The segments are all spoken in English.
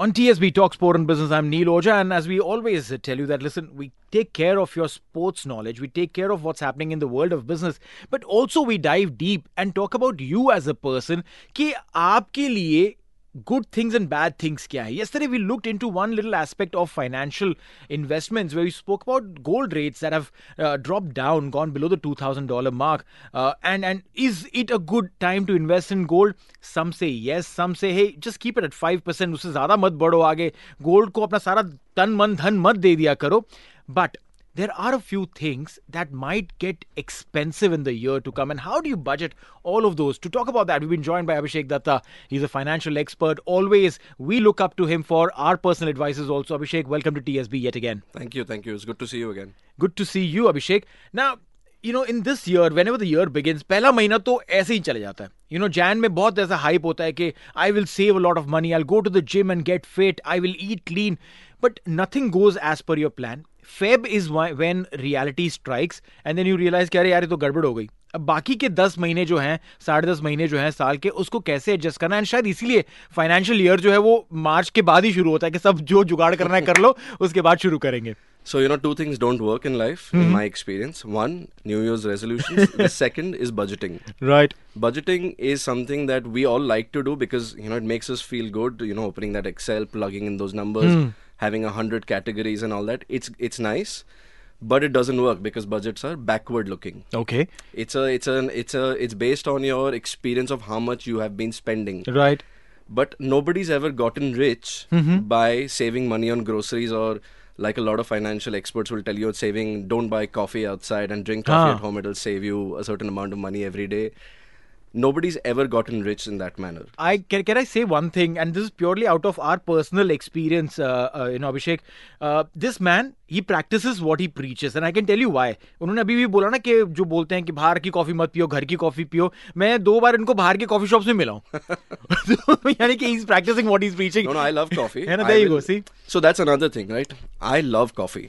On TSB Talk Sport and Business, I'm Neil Oja, and as we always tell you that listen, we take care of your sports knowledge, we take care of what's happening in the world of business, but also we dive deep and talk about you as a person कि आपके लिए good things and bad things kya hai? Yesterday we looked into one little aspect of financial investments where we spoke about gold rates that have uh, dropped down gone below the $2000 mark. Uh, and and is it a good time to invest in gold? Some say yes some say hey just keep it at 5% usse zyada mat badho aage gold ko apna sara tan man dhan mat de diya karo but there are a few things that might get expensive in the year to come. And how do you budget all of those? To talk about that, we've been joined by Abhishek Datta. He's a financial expert. Always, we look up to him for our personal advices also. Abhishek, welcome to TSB yet again. Thank you, thank you. It's good to see you again. Good to see you, Abhishek. Now, you know in this year when ever the year begins पहला महीना तो ऐसे ही चले जाता है you know Jain में बहुत ऐसा हाइप होता है कि I will save a lot of money I go to the gym and get fit I will eat clean but nothing goes as per your plan fab is when reality strikes and then you realise कि अरे यार तो गड़बड़ हो गई अब बाकी के दस महीने जो हैं साढ़े दस महीने जो हैं साल के उसको कैसे एडजस्ट करना एंड शायद इसीलिए फाइनेंशियल ईयर जो है वो मार्च के बाद ही शुरू होता है कि सब जो जुगाड़ करना है कर लो उसके बाद शुरू करेंगे So, you know, two things don't work in life, mm-hmm. in my experience. One, New Year's resolutions. the second is budgeting. Right. Budgeting is something that we all like to do because, you know, it makes us feel good, you know, opening that Excel, plugging in those numbers, having a hundred categories and all that. It's it's nice. But it doesn't work because budgets are backward looking. Okay. It's a it's an it's a it's based on your experience of how much you have been spending. Right. But nobody's ever gotten rich by saving money on groceries or like a lot of financial experts will tell you saving don't buy coffee outside and drink coffee Ah. at home it'll save you a certain amount of money every day nobody's ever gotten rich in that manner I can, can I say one thing, and this is purely out of our personal experience, uh, uh, you know, Abhishek. Uh, this man, he practices what he preaches, and I can tell you why. उन्होंने अभी भी बोला ना कि जो बोलते हैं कि बाहर की कॉफी मत पियो, घर की कॉफी पियो. मैं दो बार इनको बाहर के कॉफी शॉप्स में मिला हूँ. तो यानी कि he's practicing what he's preaching. no no i love coffee Yeah, no, I there you will- go, see? so that's another thing right i love coffee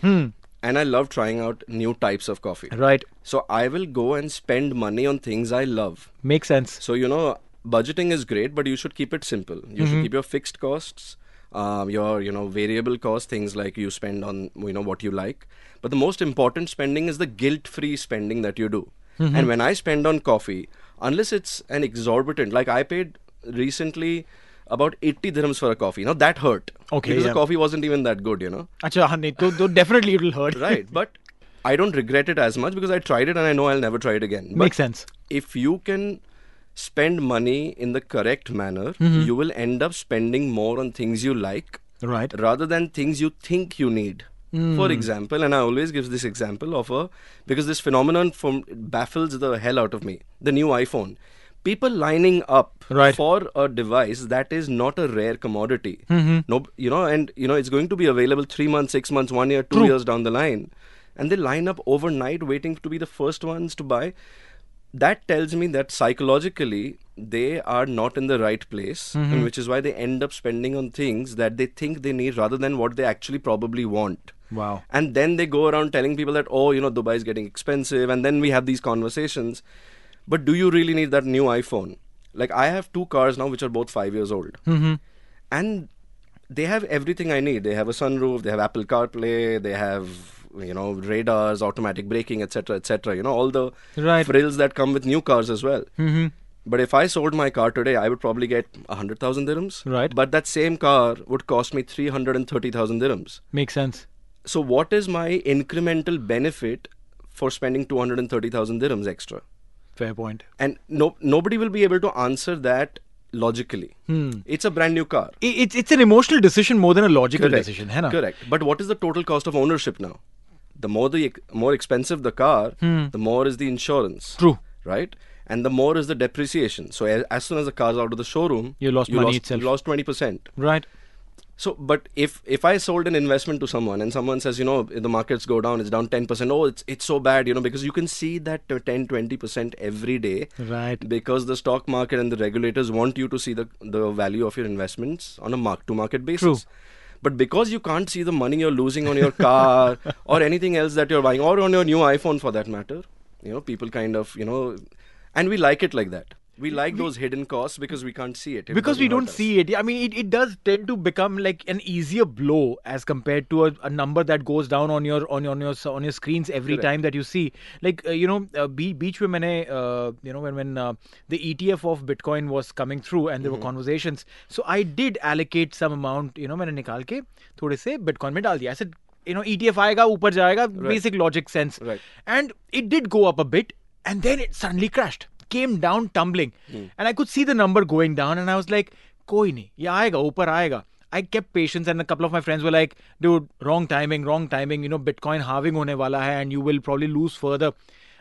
and i love trying out new types of coffee Right. so i will go and spend money on things i love Makes sense. So you know, budgeting is great, but you should keep it simple. You should keep your fixed costs, um, your you know variable costs, things like you spend on you know what you like. But the most important spending is the guilt-free spending that you do. And when I spend on coffee, unless it's an exorbitant, like I paid recently about 80 dirhams for a coffee. Now that hurt. Okay. Because yeah. the coffee wasn't even that good, you know. Achha, honey, to, to definitely it will hurt. right. But I don't regret it as much because I tried it and I know I'll never try it again. But Makes sense. If you can spend money in the correct manner, mm-hmm. you will end up spending more on things you like. Right. Rather than things you think you need. Mm. For example, and I always give this example of a because this phenomenon from baffles the hell out of me. The new iPhone People lining up Right. for a device that is not a rare commodity. Mm-hmm. No, you know, and you know it's going to be available three months, six months, one year, two True. years down the line, and they line up overnight waiting to be the first ones to buy that tells me that psychologically they are not in the right place, and which is why they end up spending on things that they think they need rather than what they actually probably want. Wow. And then they go around telling people that, oh, you know, Dubai is getting expensive. And then we have these conversations. But do you really need that new iPhone? Like, I have two cars now which are both five years old. Mm-hmm. And they have everything I need. They have a sunroof, they have Apple CarPlay, they have, you know, radars, automatic braking, etc., etc. You know, all the Right. frills that come with new cars as well. Mm-hmm. But if I sold my car today, I would probably get 100,000 dirhams. Right. But that same car would cost me 330,000 dirhams. Makes sense. So, what is my incremental benefit for spending 230,000 dirhams extra? Fair point. And no, nobody will be able to answer that logically. Hmm. It's a brand new car. It's it's an emotional decision more than a logical decision, है ना? Correct. But what is the total cost of ownership now? The more the more expensive the car, the more is the insurance. Hmm. True. Right? And the more is the depreciation. So as, as soon as the car's out of the showroom, You lost money lost, itself. You lost 20%. Right. So, but if if I sold an investment to someone and someone says, you know, the markets go down, it's down 10%. Oh, it's it's so bad, you know, because you can see that uh, 10, 20% every day. Right. Because the stock market and the regulators want you to see the the value of your investments on a mark to market basis. True. But because you can't see the money you're losing on your car or anything else that you're buying or on your new iPhone for that matter, you know, people kind of, you know, and we like it like that we like we, those hidden costs because we can't see it, it because we don't see it i mean it, it does tend to become like an easier blow as compared to a, a number that goes down on your on your on your, on your screens every Correct. time that you see like uh, you know uh, beach women uh, you know when when uh, the etf of bitcoin was coming through and there mm-hmm. were conversations so i did allocate some amount you know when nikal ke thode se bitcoin mein dal diya i said you know etf aayega upar jayega right. basic logic sense right. and it did go up a bit and then it suddenly crashed came down tumbling. Hmm. And I could see the number going down, and I was like, koi nahi, ye aayega, upar aayega. I kept patience, and a couple of my friends were like, dude, wrong timing, wrong timing. You know, Bitcoin halving hone wala hai, and you will probably lose further.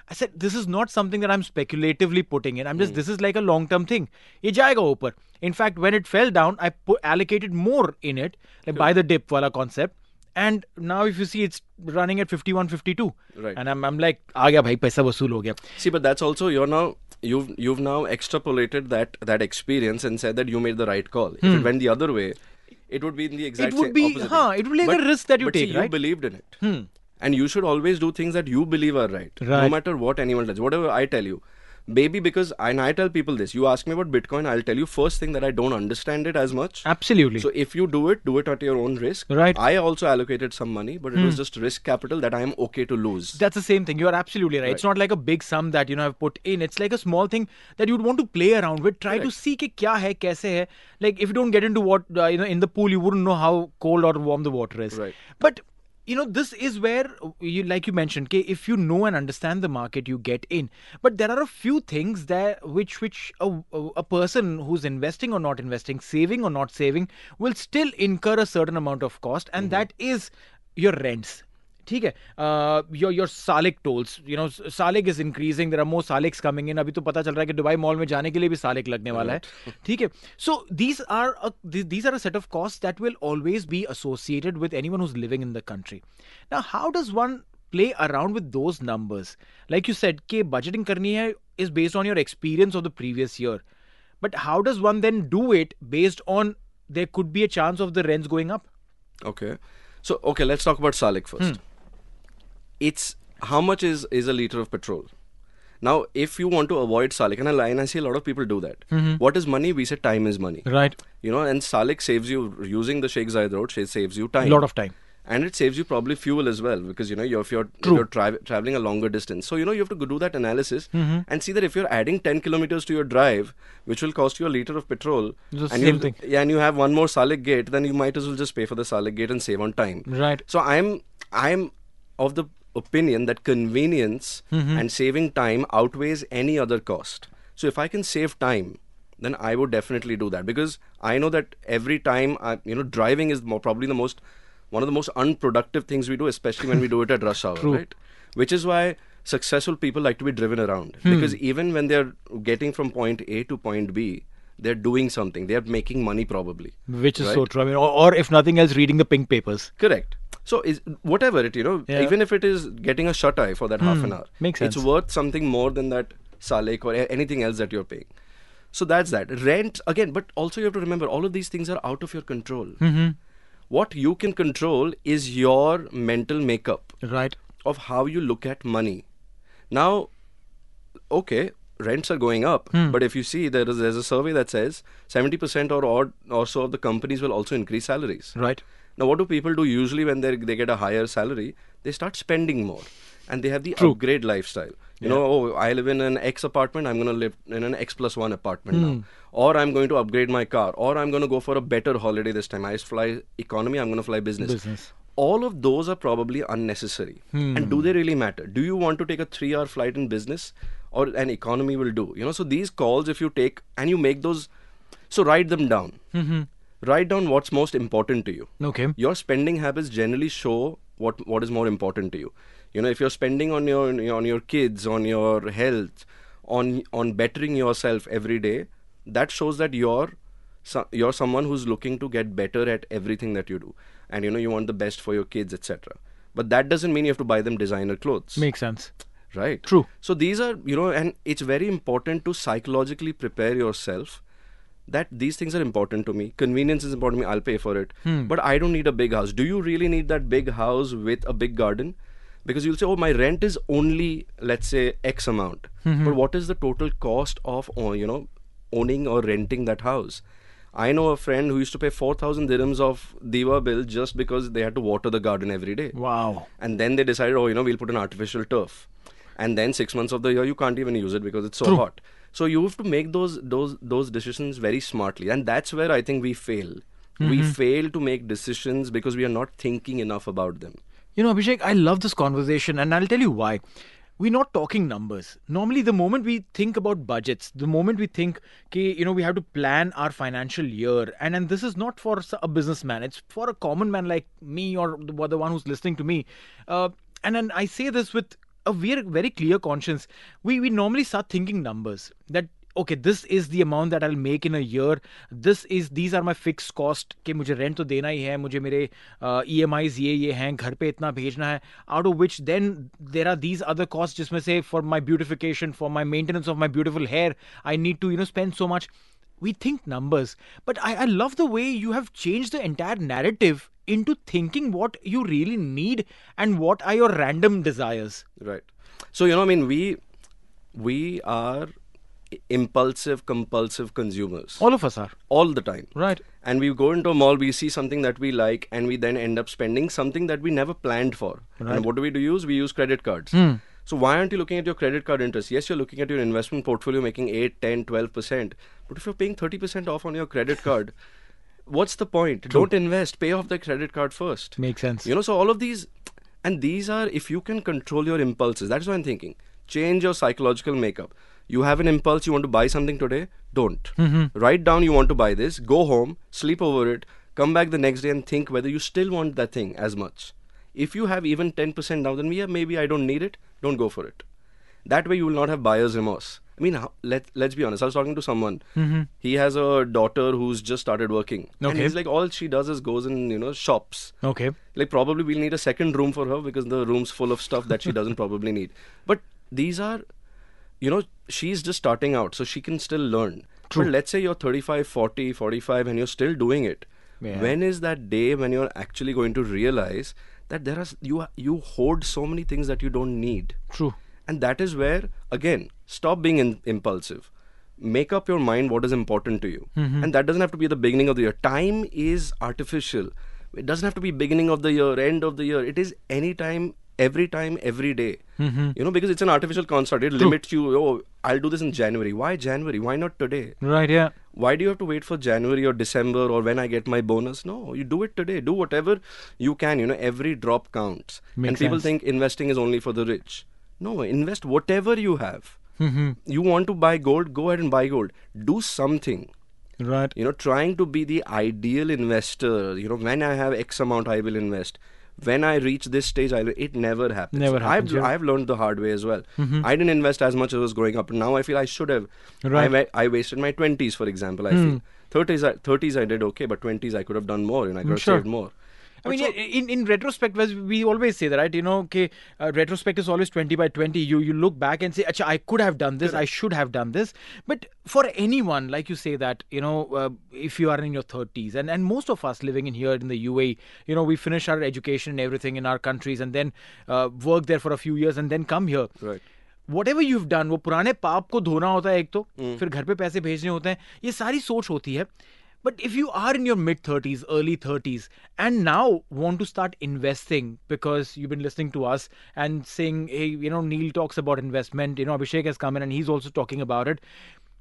I said, this is not something that I'm speculatively putting in. I'm just, mm. this is like a long term thing. Ye jayega upar. In fact, when it fell down, I put, allocated more in it, like sure. buy the dip wala concept. And now, if you see, it's running at 51, 52. Right. And I'm, I'm like, aa gaya bhai, paisa vasool ho gaya. See, but that's also, you're now you've you've now extrapolated that that experience and said that you made the right call. If it went the other way, it would be in the exact It would be- huh, it would be like a risk that you but take, see, right? Hmm. You believed in it, and you should always do things that you believe are right, no matter what anyone does. Whatever I tell you maybe because and I tell people this. You ask me about Bitcoin, I'll tell you first thing that I don't understand it as much. Absolutely. So if you do it, do it at your own risk. Right. I also allocated some money, but it was hmm. just risk capital that I am okay to lose. That's the same thing. You are absolutely right. right. It's not like a big sum that you know I've put in. It's like a small thing that you'd want to play around with. Try Correct. to see ke kya hai, hai. Like if you don't get into what uh, you know in the pool, you wouldn't know how cold or warm the water is. Right. But you know this is where you like you mentioned okay if you know and understand the market you get in. But there are a few things that which which a, a a person who's investing or not investing saving or not saving will still incur a certain amount of cost and mm-hmm. that is your rents ठीक है your your Salik tolls you know Salik is increasing there are more Saliks coming in अभी तो पता चल रहा है कि Dubai mall में जाने के लिए भी सालिक लगने वाला है। ठीक है so these are these are a set of cost that will always be associated with any one living in the country ना how does one play around with those numbers like you set के budgeting करनी है is based on your experience of the previous year but how does one then do it based on there could be a chance of the rents going up okay so okay let's talk about Salik first. It's how much is is a liter of petrol? Now, if you want to avoid Salik, and I, and I see a lot of people do that. What is money? We say time is money. right You know, and Salik saves you using the Sheikh Zayed road. It saves you time. A lot of time and it saves you probably fuel as well because you know you're, if you're if you're tra- traveling a longer distance so you know you have to go do that analysis Mm-hmm. and see that if you're adding 10 kilometers to your drive which will cost you a liter of petrol It's and same thing. yeah and you have one more Salik gate then you might as well just pay for the Salik gate and save on time Right. so i'm i'm of the opinion that convenience Mm-hmm. and saving time outweighs any other cost. So if i can save time then i would definitely do that. Because i know that every time I, you know driving is more, probably the most one of the most unproductive things we do especially when we do it at rush hour True. right? Which is why successful people like to be driven around. Because even when they're getting from point a to point b they're doing something. They're making money probably. Which is right? so true. I mean, or, or if nothing else reading the pink papers. Correct. So is whatever it you know, Yeah. even if it is getting a shut eye for that half an hmm. hour, makes sense. It's worth something more than that Salik or anything else that you're paying. So that's that. Rent again, but also you have to remember all of these things are out of your control. Mm-hmm. What you can control is your mental makeup Right. of how you look at money. Now, okay, rents are going up, hmm. but if you see there is there's a survey that says 70% or odd or so of the companies will also increase salaries. Right. Now, what do people do usually when they they get a higher salary? They start spending more, and they have the True. upgrade lifestyle. You know, oh, I live in an X apartment. I'm going to live in an X plus one apartment hmm. now, or I'm going to upgrade my car, or I'm going to go for a better holiday this time. I fly economy. I'm going to fly business. Business. All of those are probably unnecessary. Hmm. And do they really matter? Do you want to take a three-hour flight in business, or an economy will do? You know, so these calls, if you take and you make those, so write them down. Mm-hmm. Write down what's most important to you Okay. your spending habits generally show what what is more important to you you know if you're spending on your on your kids on your health on on bettering yourself every day that shows that you're you're someone who's looking to get better at everything that you do and you know you want the best for your kids etc but that doesn't mean you have to buy them designer clothes Makes sense. right True. so these are you know and it's very important to psychologically prepare yourself that these things are important to me convenience is important to me i'll pay for it but i don't need a big house do you really need that big house with a big garden because you'll say oh my rent is only let's say x amount but what is the total cost of uh, you know owning or renting that house I know a friend who used to pay 4,000 dirhams of DEWA bill just because they had to water the garden every day. Wow. And then they decided, oh, you know, we'll put an artificial turf. And then six months of the year, you can't even use it because it's so True. hot. So you have to make those those those decisions very smartly, and that's where I think we fail. We fail to make decisions because we are not thinking enough about them. You know, Abhishek, I love this conversation, and I'll tell you why. We're not talking numbers. Normally, the moment we think about budgets, the moment we think, okay, you know, we have to plan our financial year, and and this is not for a businessman; it's for a common man like me or the, the one who's listening to me. Uh, and then I say this with a very very clear conscience. We we normally start thinking numbers that okay this is the amount that i'll make in a year this is these are my fixed cost कि मुझे rent तो देना ही है मुझे मेरे uh, EMIs ये ये हैं घर पे इतना भेजना है out of which then there are these other costs जिसमें से for my beautification for my maintenance of my beautiful hair I need to you know spend so much we think numbers but I, I love the way you have changed the entire narrative into thinking what you really need and what are your random desires Right. So you know, I mean, we we are impulsive, compulsive consumers all of us are all the time. right and we go into a mall, we see something that we like, and we then end up spending something that we never planned for. Right. And what do we do use? We use credit cards. Hmm. So why aren't you looking at your credit card interest? Yes, you're looking at your investment portfolio making 8, 10, 12%. But if you're paying 30% off on your credit card, what's the point? Don't invest. Pay off the credit card first. makes sense You know, so all of these, and these are, if you can control your impulses, that's what I'm thinking. Change your psychological makeup. You have an impulse, you want to buy something today, don't. Mm-hmm. Write down you want to buy this, go home, sleep over it, come back the next day and think whether you still want that thing as much. If you have even 10% now, then yeah, maybe I don't need it, don't go for it. That way you will not have buyer's remorse. I mean, let, let's be honest. I was talking to someone. Mm-hmm. He has a daughter who's just started working. And Okay. he's like, all she does is goes in, you know, shops okay like probably we'll need a second room for her because the room's full of stuff that she doesn't probably need but these are you know she's just starting out so she can still learn True. but let's say you're 35 40 45 and you're still doing it Yeah. when is that day when you're actually going to realize that there are you you hoard so many things that you don't need true and that is where again stop being in, impulsive make up your mind what is important to you mm-hmm. and that doesn't have to be the beginning of the year time is artificial it doesn't have to be beginning of the year end of the year it is any time every time every day. Mm-hmm. you know because it's an artificial construct it limits you oh i'll do this in january why january why not today right yeah why do you have to wait for January or December or when I get my bonus? No, you do it today. Do whatever you can. You know, every drop counts. Makes and people sense. think investing is only for the rich. No, invest whatever you have. Mm-hmm. You want to buy gold? Go ahead and buy gold. Do something. right You know, trying to be the ideal investor. You know, when I have X amount, I will invest. When I reach this stage, I. It never happens. Never I've, yeah. Mm-hmm. I've learned the hard way as well. I didn't invest as much as I was growing up. Now I feel I should have. I, Right. Hmm. wa- I wasted my 20s, for example. I feel 30s, I, 30s I did okay, but 20s I could have done more and I could have sure. saved more. I mean, yeah, in, in retrospect, as we always say that, right? You know, okay, uh, retrospect is always 20 by 20. You you look back and say, Acha, I could have done this, I should have done this. But for anyone, like you say that, you know, uh, if you are in your 30s, and, and most of us living in here in the UAE, you know, we finish our education and everything in our countries and then uh, work there for a few years and then come here. Right. What ever यूव done वो पुराने पाप को धोना होता है एक तो फिर घर पे पैसे भेजने होते हैं ये सारी सोच होती है But if you are in your mid 30s, early 30s, and now want to start investing because you've been listening to us and saying, hey, you know, Neil talks about investment, you know, Abhishek has come in and he's also talking about it.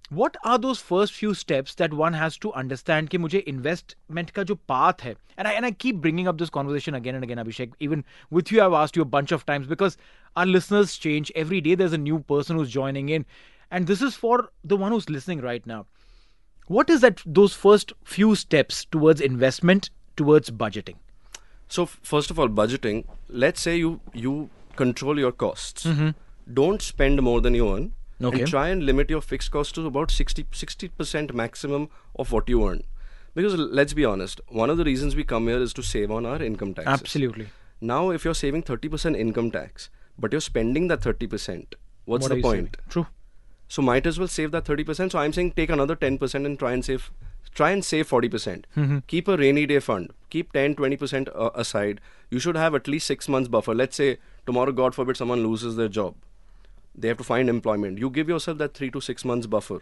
What are those first few steps that one has to understand कि मुझे investment का जो path है and I, and I keep bringing up this conversation again and again Abhishek even with you I've asked you a bunch of times because our listeners change every day there's a new person who's joining in and this is for the one who's listening right now what is that those first few steps towards investment towards budgeting So f- first of all, budgeting. Let's say you you control your costs. Mm-hmm. Don't spend more than you earn. Okay. And try and limit your fixed costs to about 60 percent maximum of what you earn. Because let's be honest, one of the reasons we come here is to save on our income taxes. absolutely Now, if you're saving 30% income tax, but you're spending that 30%, what's What the point? saving? true So might as well save that 30%. So I'm saying take another 10% and try and save try and save 40%. Mm-hmm. Keep a rainy day fund. Keep 10 20% uh, aside. You should have at least 6 months buffer. Let's say tomorrow god forbid someone loses their job. They have to find employment. You give yourself that 3 to 6 months buffer.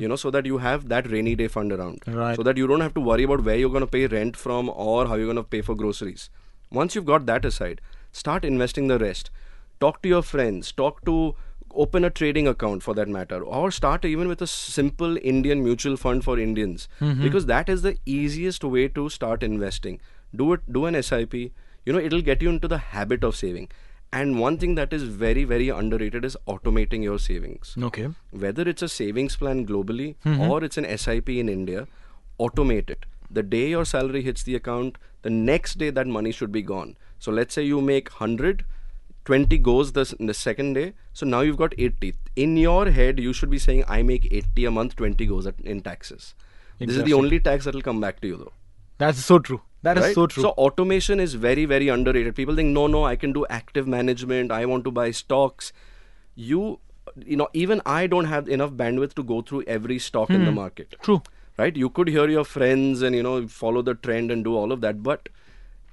You know so that you have that rainy day fund around. Mm-hmm. Right. So that you don't have to worry about where you're going to pay rent from or how you're going to pay for groceries. Once you've got that aside, start investing the rest. Talk to your friends. Talk to open a trading account for that matter or start even with a simple indian mutual fund for indians. Mm-hmm. Because that is the easiest way to start investing. Do it do an sip you know it'll get you into the habit of saving. And one thing that is very very underrated is automating your savings. Okay. Whether it's a savings plan globally mm-hmm. or it's an SIP in India, automate it. The day your salary hits the account, the next day that money should be gone. So let's say you make 100, 20 goes the, the second day. So now you've got 80. In your head, you should be saying, I make 80 a month, 20 goes at, in taxes. This is the only tax that will come back to you though. that's so true That is right? so true So automation is very, very underrated. People think, no, no, I can do active management. I want to buy stocks. You, you know, even I don't have enough bandwidth to go through every stock in the hmm. market. True. Right? You could hear your friends and you know follow the trend and do all of that, but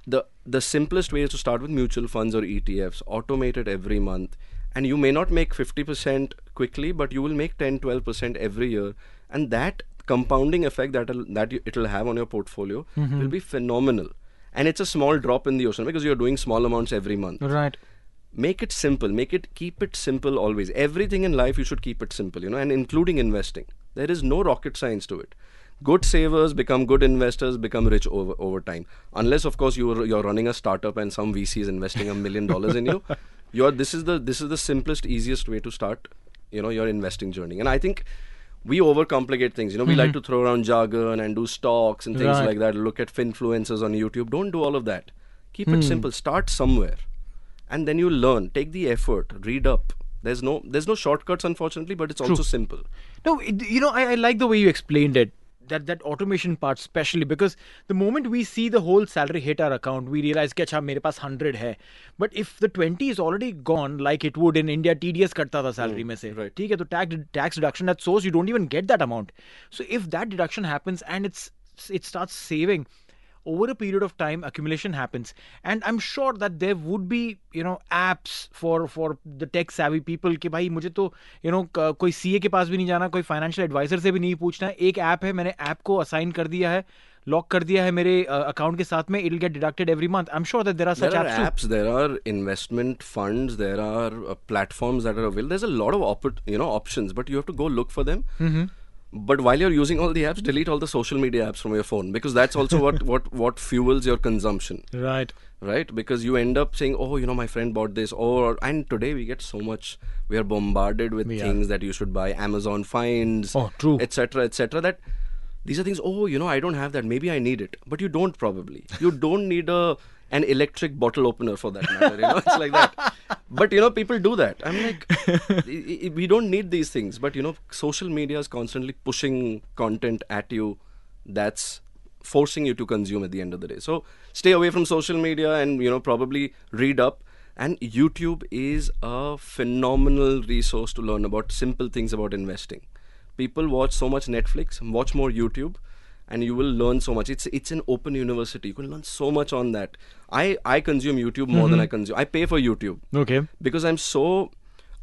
the the simplest way is to start with mutual funds or ETFs. Automate it every month, and you may not make 50% quickly, but you will make 10, 12% every year, and that compounding effect that that it'll have on your portfolio mm-hmm. will be phenomenal. And it's a small drop in the ocean because you're doing small amounts every month. Right. Make it simple. Make it keep it simple always. Everything in life you should keep it simple you know and including investing. There is no rocket science to it good savers become good investors become rich over over time. Unless of course you're you're running a startup and some vc is investing a million dollars in you you're this is the this is the simplest easiest way to start you know your investing journey. And i think we overcomplicate things. You know we like mm-hmm. to throw around jargon and do stocks and things Right. like that look at finfluencers on youtube. Don't do all of that. Keep it hmm. simple. Start somewhere. And then you learn. Take the effort. Read up. There's no there's no shortcuts unfortunately but it's also simple. No, it, you know, I, I like the way you explained it that that automation part especially because the moment we see the whole salary hit our account we realize ki acha mere paas 100 hai. But if the 20 is already gone like it would in india tds katta tha salary mm, mein se. right. Theek hai to tax tax deduction at source you don't even get that amount. So if that deduction happens and it's it starts saving over a period of time accumulation happens and i'm sure that there would be you know apps for for the tech savvy people कि भाई मुझे तो you know कोई CA के पास भी नहीं जाना कोई फाइनेंशियल एडवाइजर से भी नहीं पूछना एक ऐप है मैंने ऐप को असाइन कर दिया है लॉक कर दिया है मेरे अकाउंट uh, के साथ में it get deducted every month I am sure that there are such are apps too. apps there are investment funds there are uh, platforms that are available there's a lot of op- you know options but you have to go look for them but while you're using all the apps delete all the social media apps from your phone because that's also what what what fuels your consumption right right because you end up saying oh you know my friend bought this or and today we get so much we are bombarded with are. things that you should buy amazon finds Oh, true. etc etc that these are things oh you know i don't have that. Maybe i need it. But you don't probably. You don't need a an electric bottle opener for that matter you know it's like that. But you know people do that. I'm like we don't need these things. But you know social media is constantly pushing content at you. That's forcing you to consume at the end of the day. So stay away from social media and you know probably read up. And YouTube is a phenomenal resource to learn about simple things about investing. People watch so much Netflix, watch more YouTube, and you will learn so much. It's it's an open university. You can learn so much on that. I I consume YouTube more than mm-hmm. I consume. I pay for YouTube Okay. because I'm so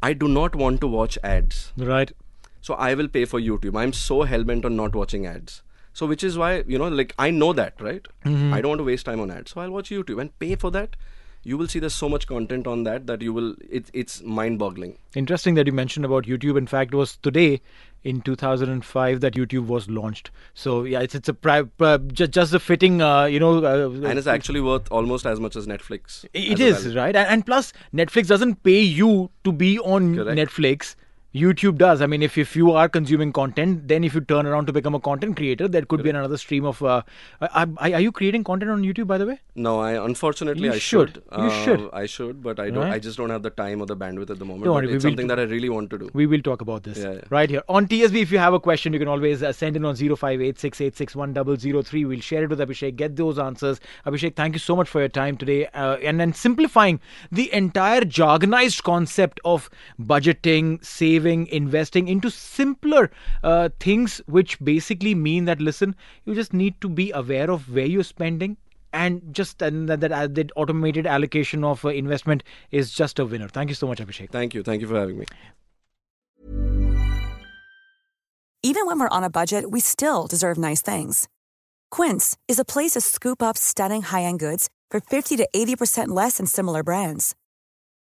I do not want to watch ads. Right. So I will pay for YouTube. I'm so hell bent on not watching ads. So which is why you know like I know that right. Mm-hmm. I don't want to waste time on ads. So I'll watch YouTube and pay for that. You will see there's so much content on that that you will it, it's mind boggling. Interesting that you mentioned about YouTube. In fact, it was today in 2005 that YouTube was launched. So yeah, it's it's a pri- pri- just just a fitting, uh, you know. Uh, And it's actually worth almost as much as Netflix. It as is right, and, and plus Netflix doesn't pay you to be on Correct. Netflix. YouTube does. I mean, if, if you are consuming content, then if you turn around to become a content creator, there could be another stream of. Uh, are, are you creating content on YouTube, by the way? No, I unfortunately You I should. should. You Uh, should. I should, but I don't. Right. I just don't have the time or the bandwidth at the moment. Worry, it's something that I really want to do. We will talk about this Yeah, yeah. right here on TSB. If you have a question, you can always uh, send in on 0586861003. We'll share it with Abhishek. Get those answers. Abhishek, thank you so much for your time today uh, and then simplifying the entire jargonized concept of budgeting, saving, investing into simpler uh, things, which basically mean that listen, you just need to be aware of where you're spending. And just and that, that, uh, that automated allocation of uh, investment is just a winner. Thank you so much, Abhishek. Thank you. Thank you for having me. Even when we're on a budget, we still deserve nice things. Quince is a place to scoop up stunning high-end goods for 50 to 80% less than similar brands.